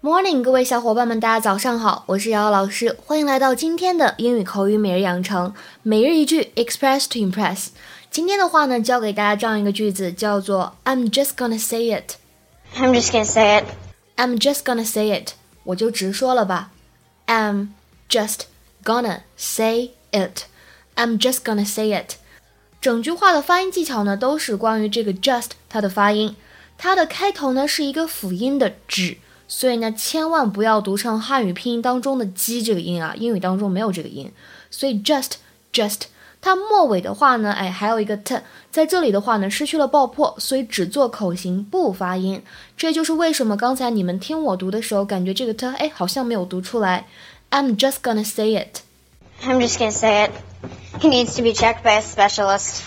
Morning，各位小伙伴们，大家早上好，我是瑶瑶老师，欢迎来到今天的英语口语每日养成，每日一句，Express to Impress。今天的话呢，教给大家这样一个句子，叫做 I'm just gonna say it。I'm just gonna say it。I'm just gonna say it。我就直说了吧。I'm just gonna say it。I'm just gonna say it。整句话的发音技巧呢，都是关于这个 just 它的发音。它的开头呢是一个辅音的 z，所以呢千万不要读成汉语拼音当中的鸡这个音啊，英语当中没有这个音，所以 just just。它末尾的话呢，哎，还有一个 t，在这里的话呢，失去了爆破，所以只做口型不发音。这就是为什么刚才你们听我读的时候，感觉这个 t，哎，好像没有读出来。I'm just gonna say it。I'm just gonna say it. He needs to be checked by a specialist.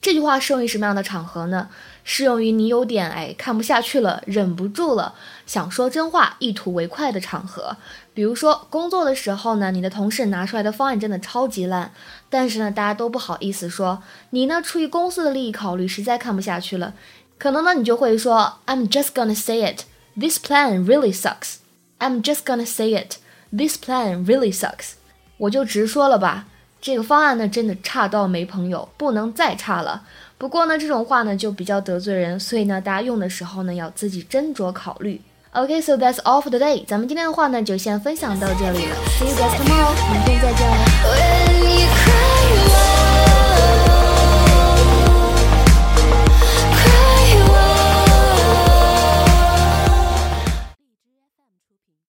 这句话适用于什么样的场合呢？适用于你有点哎看不下去了，忍不住了，想说真话，一吐为快的场合。比如说工作的时候呢，你的同事拿出来的方案真的超级烂，但是呢大家都不好意思说，你呢出于公司的利益考虑，实在看不下去了，可能呢你就会说，I'm just gonna say it. This plan really sucks. I'm just gonna say it. This plan really sucks. 我就直说了吧。这个方案呢，真的差到没朋友，不能再差了。不过呢，这种话呢就比较得罪人，所以呢，大家用的时候呢要自己斟酌考虑。OK，so、that's all for today。咱们今天的话呢就先分享到这里了。See you guys tomorrow，明天再见